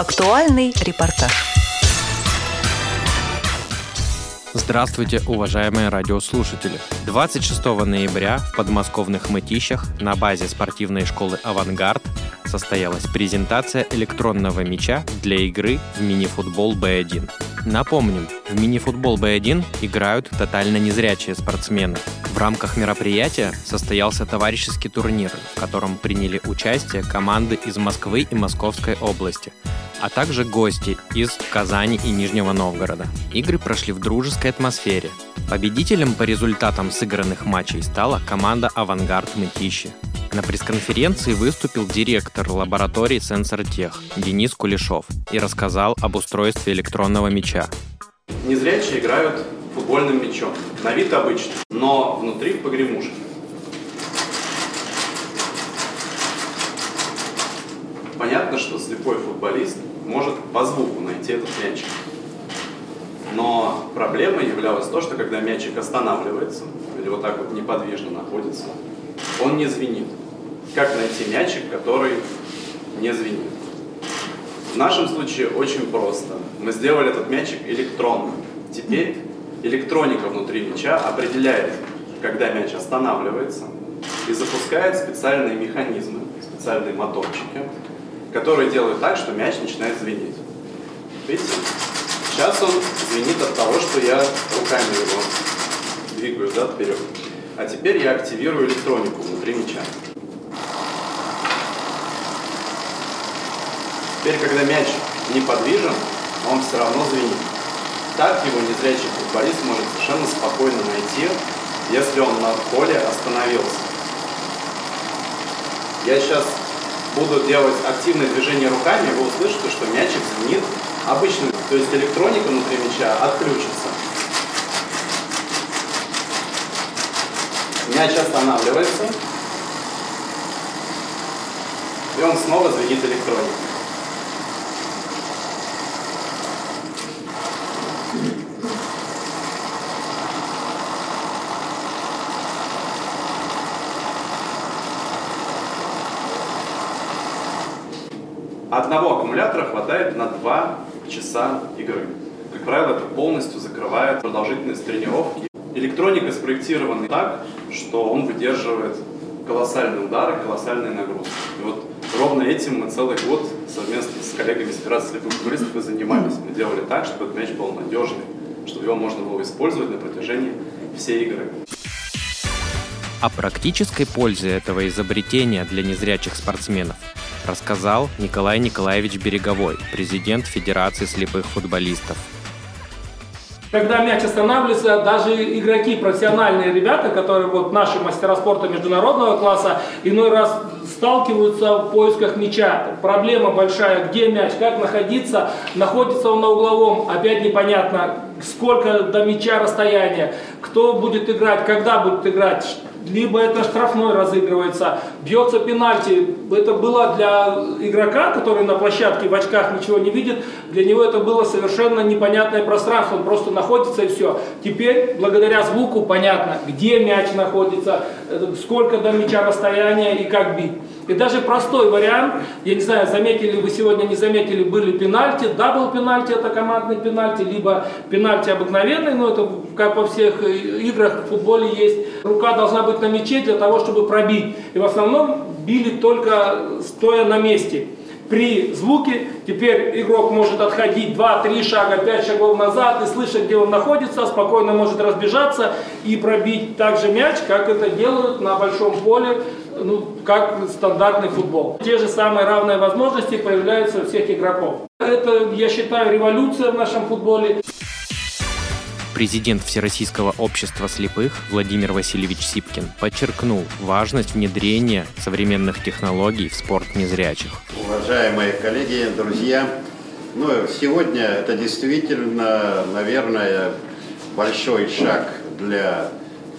Актуальный репортаж. Здравствуйте, уважаемые радиослушатели! 26 ноября в подмосковных Мытищах на базе спортивной школы «Авангард» состоялась презентация электронного мяча для игры в мини-футбол Б1. Напомним, в мини-футбол Б1 играют тотально незрячие спортсмены. В рамках мероприятия состоялся товарищеский турнир, в котором приняли участие команды из Москвы и Московской области, а также гости из Казани и Нижнего Новгорода. Игры прошли в дружеской атмосфере. Победителем по результатам сыгранных матчей стала команда «Авангард Мытищи». На пресс-конференции выступил директор лаборатории «Сенсортех» Денис Кулешов и рассказал об устройстве электронного мяча. Незрячие играют футбольным мячом. На вид обычный, но внутри погремушки. Понятно, что слепой футболист может по звуку найти этот мячик. Но проблемой являлось то, что когда мячик останавливается, или вот так вот неподвижно находится, он не звенит. Как найти мячик, который не звенит? В нашем случае очень просто. Мы сделали этот мячик электронным. Теперь электроника внутри мяча определяет, когда мяч останавливается, и запускает специальные механизмы, специальные моторчики, которые делают так, что мяч начинает звенеть. Видите? Сейчас он звенит от того, что я руками его двигаю да, вперед. А теперь я активирую электронику внутри мяча. Теперь, когда мяч неподвижен, он все равно звенит. Так его незрячий футболист может совершенно спокойно найти, если он на поле остановился. Я сейчас буду делать активное движение руками, вы услышите, что мячик звенит обычно, то есть электроника внутри мяча отключится. Мяч останавливается, и он снова звенит электроникой. Одного аккумулятора хватает на 2 часа игры. Как правило, это полностью закрывает продолжительность тренировки. Электроника спроектирована так, что он выдерживает колоссальные удары, колоссальные нагрузки. И вот ровно этим мы целый год совместно с коллегами из Федерации слепых футболистов и занимались. Мы делали так, чтобы этот мяч был надежный, чтобы его можно было использовать на протяжении всей игры. О практической пользе этого изобретения для незрячих спортсменов рассказал Николай Николаевич Береговой, президент Федерации слепых футболистов. Когда мяч останавливается, даже игроки, профессиональные ребята, которые вот наши мастера спорта международного класса, иной раз сталкиваются в поисках мяча. Проблема большая, где мяч, как находиться. Находится он на угловом, опять непонятно, сколько до мяча расстояние, кто будет играть, когда будет играть, либо это штрафной разыгрывается, бьется пенальти. Это было для игрока, который на площадке в очках ничего не видит, для него это было совершенно непонятное пространство, он просто находится и все. Теперь, благодаря звуку, понятно, где мяч находится, э, сколько до мяча расстояния и как бить. И даже простой вариант, я не знаю, заметили вы сегодня, не заметили, были пенальти, double пенальти, это командный пенальти, либо пенальти обыкновенный, но это как во всех э, играх в футболе есть. Рука должна быть на мяче для того, чтобы пробить. И в основном били только стоя на месте при звуке теперь игрок может отходить 2-3 шага, 5 шагов назад и слышать, где он находится, спокойно может разбежаться и пробить так же мяч, как это делают на большом поле, ну, как стандартный футбол. Те же самые равные возможности появляются у всех игроков. Это, я считаю, революция в нашем футболе. Президент Всероссийского общества слепых Владимир Васильевич Сипкин подчеркнул важность внедрения современных технологий в спорт незрячих. Уважаемые коллеги, друзья, ну, сегодня это действительно, наверное, большой шаг для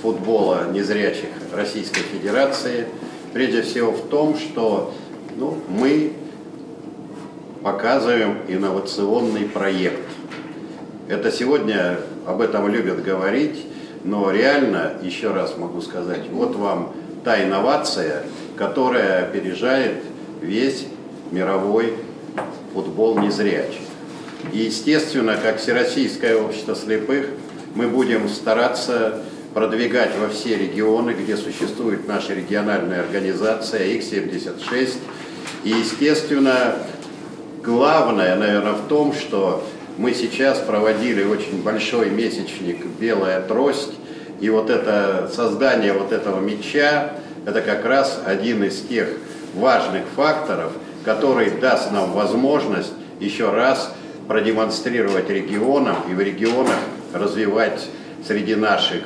футбола незрячих Российской Федерации. Прежде всего в том, что ну, мы показываем инновационный проект. Это сегодня об этом любят говорить, но реально, еще раз могу сказать, вот вам та инновация, которая опережает весь мировой футбол незрячих. И, естественно, как Всероссийское общество слепых, мы будем стараться продвигать во все регионы, где существует наша региональная организация, их 76. И, естественно, главное, наверное, в том, что мы сейчас проводили очень большой месячник «Белая трость», и вот это создание вот этого меча, это как раз один из тех важных факторов, который даст нам возможность еще раз продемонстрировать регионам и в регионах развивать среди наших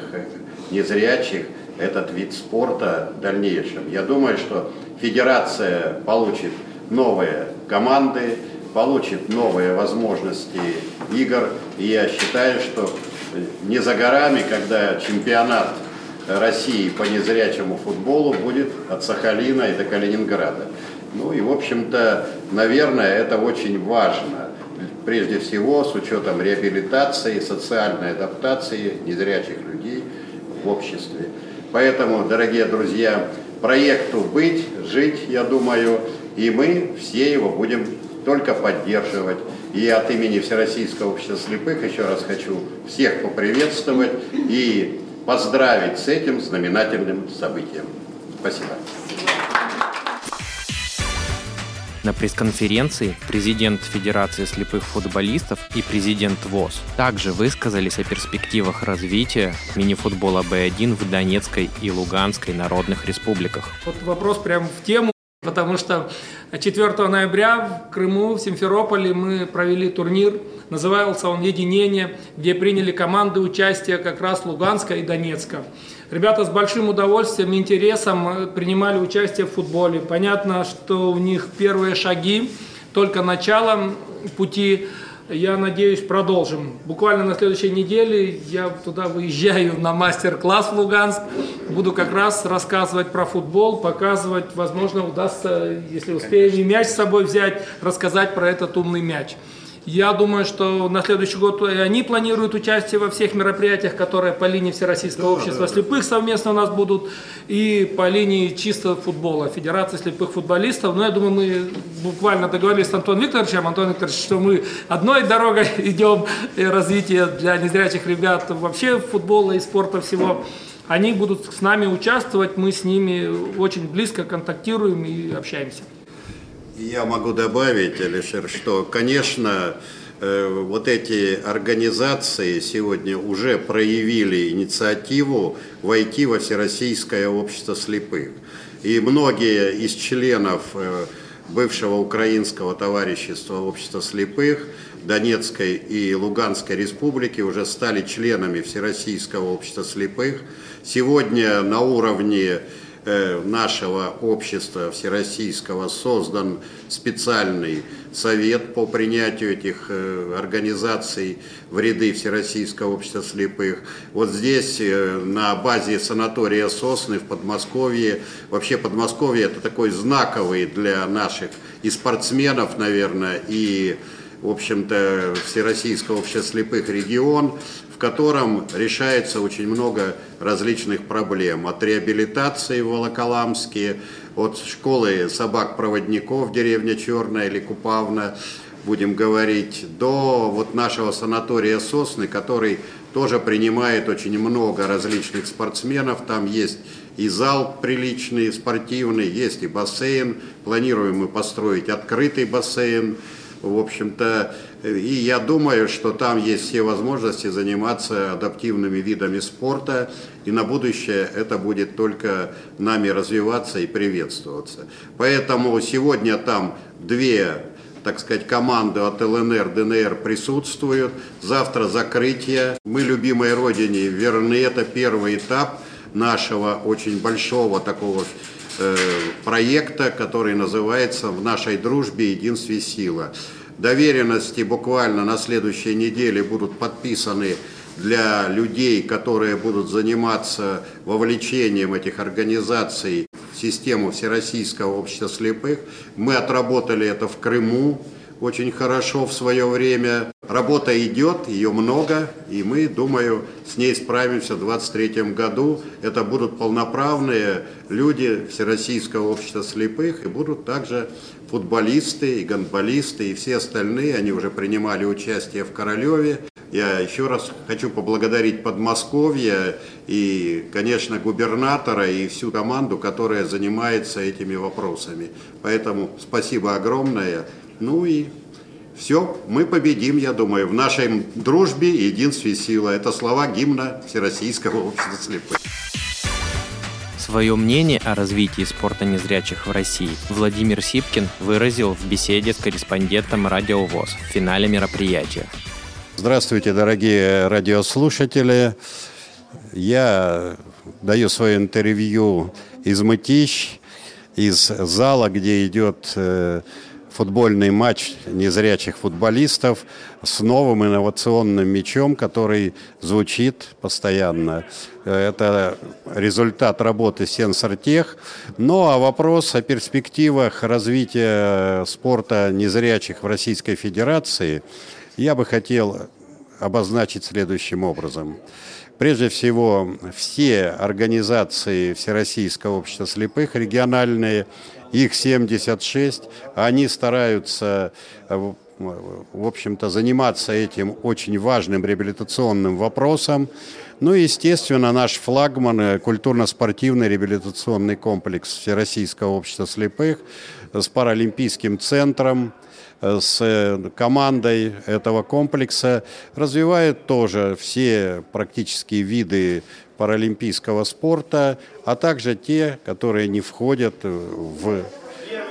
незрячих этот вид спорта в дальнейшем. Я думаю, что федерация получит новые команды, получит новые возможности игр. И я считаю, что не за горами, когда чемпионат России по незрячему футболу будет от Сахалина и до Калининграда. Ну и, в общем-то, наверное, это очень важно. Прежде всего, с учетом реабилитации, социальной адаптации незрячих людей в обществе. Поэтому, дорогие друзья, проекту быть, жить, я думаю, и мы все его будем только поддерживать. И от имени Всероссийского общества слепых еще раз хочу всех поприветствовать и поздравить с этим знаменательным событием. Спасибо. На пресс-конференции президент Федерации слепых футболистов и президент ВОЗ также высказались о перспективах развития мини-футбола Б1 в Донецкой и Луганской народных республиках. Вот вопрос прям в тему. Потому что 4 ноября в Крыму, в Симферополе мы провели турнир, назывался он «Единение», где приняли команды участия как раз Луганска и Донецка. Ребята с большим удовольствием и интересом э, принимали участие в футболе. Понятно, что у них первые шаги, только начало пути я надеюсь, продолжим. Буквально на следующей неделе я туда выезжаю на мастер-класс в Луганск. Буду как раз рассказывать про футбол, показывать, возможно, удастся, если успеем и мяч с собой взять, рассказать про этот умный мяч. Я думаю, что на следующий год и они планируют участие во всех мероприятиях, которые по линии Всероссийского да, общества да, слепых совместно у нас будут, и по линии чисто футбола, Федерации слепых футболистов. Но я думаю, мы буквально договорились с Антоном Викторовичем, Антон Викторович, что мы одной дорогой идем развитие для незрячих ребят вообще футбола и спорта всего. Они будут с нами участвовать, мы с ними очень близко контактируем и общаемся. Я могу добавить, Алишер, что, конечно, э, вот эти организации сегодня уже проявили инициативу войти во Всероссийское общество слепых. И многие из членов э, бывшего украинского товарищества общества слепых Донецкой и Луганской республики уже стали членами Всероссийского общества слепых. Сегодня на уровне нашего общества всероссийского создан специальный совет по принятию этих э, организаций в ряды Всероссийского общества слепых. Вот здесь э, на базе санатория Сосны в Подмосковье, вообще Подмосковье это такой знаковый для наших и спортсменов, наверное, и в общем-то, Всероссийского общества слепых регион, в котором решается очень много различных проблем. От реабилитации в Волоколамске, от школы собак-проводников деревня Черная или Купавна, будем говорить, до вот нашего санатория Сосны, который тоже принимает очень много различных спортсменов. Там есть и зал приличный, спортивный, есть и бассейн. Планируем мы построить открытый бассейн в общем-то, и я думаю, что там есть все возможности заниматься адаптивными видами спорта, и на будущее это будет только нами развиваться и приветствоваться. Поэтому сегодня там две так сказать, команды от ЛНР, ДНР присутствуют. Завтра закрытие. Мы любимой родине верны. Это первый этап нашего очень большого такого э, проекта, который называется «В нашей дружбе единстве сила». Доверенности буквально на следующей неделе будут подписаны для людей, которые будут заниматься вовлечением этих организаций в систему Всероссийского общества слепых. Мы отработали это в Крыму очень хорошо в свое время. Работа идет, ее много, и мы, думаю, с ней справимся в 2023 году. Это будут полноправные люди Всероссийского общества слепых, и будут также футболисты, и гандболисты, и все остальные. Они уже принимали участие в Королеве. Я еще раз хочу поблагодарить Подмосковье и, конечно, губернатора и всю команду, которая занимается этими вопросами. Поэтому спасибо огромное. Ну и все, мы победим, я думаю, в нашей дружбе и единстве сила. Это слова гимна Всероссийского общества слепых. Свое мнение о развитии спорта незрячих в России Владимир Сипкин выразил в беседе с корреспондентом Радио ВОЗ в финале мероприятия. Здравствуйте, дорогие радиослушатели. Я даю свое интервью из Мытищ, из зала, где идет э, футбольный матч незрячих футболистов с новым инновационным мячом, который звучит постоянно. Это результат работы Сенсортех. Ну а вопрос о перспективах развития спорта незрячих в Российской Федерации я бы хотел обозначить следующим образом. Прежде всего, все организации Всероссийского общества слепых, региональные, их 76, они стараются э, в общем-то, заниматься этим очень важным реабилитационным вопросом. Ну и, естественно, наш флагман, э, культурно-спортивный реабилитационный комплекс Всероссийского общества слепых с паралимпийским центром, с командой этого комплекса развивает тоже все практически виды паралимпийского спорта, а также те, которые не входят в,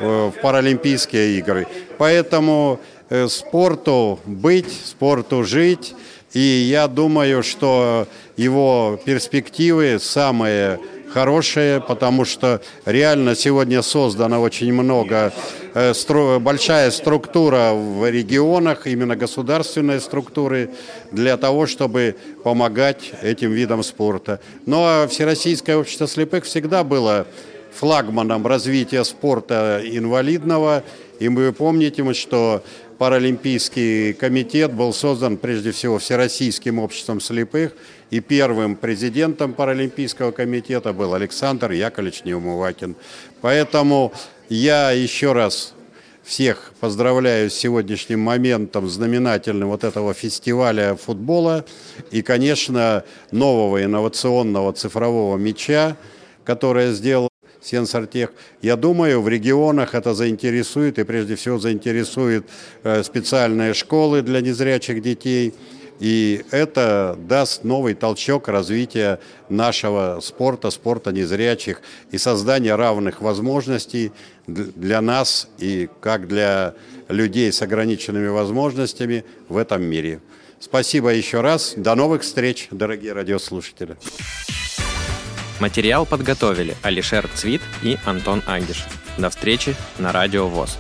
в паралимпийские игры. Поэтому э, спорту быть, спорту жить, и я думаю, что его перспективы самые хорошие, потому что реально сегодня создано очень много, э, большая структура в регионах, именно государственные структуры, для того, чтобы помогать этим видам спорта. Но ну, а Всероссийское общество слепых всегда было флагманом развития спорта инвалидного, и вы помните, что Паралимпийский комитет был создан прежде всего Всероссийским обществом слепых, и первым президентом Паралимпийского комитета был Александр Яковлевич Неумывакин. Поэтому я еще раз всех поздравляю с сегодняшним моментом знаменательным вот этого фестиваля футбола и, конечно, нового инновационного цифрового мяча, которое сделал Сенсортех. Я думаю, в регионах это заинтересует, и прежде всего заинтересует э, специальные школы для незрячих детей. И это даст новый толчок развития нашего спорта, спорта незрячих и создания равных возможностей для нас и как для людей с ограниченными возможностями в этом мире. Спасибо еще раз. До новых встреч, дорогие радиослушатели. Материал подготовили Алишер Цвит и Антон Ангиш. До встречи на Радио ВОЗ.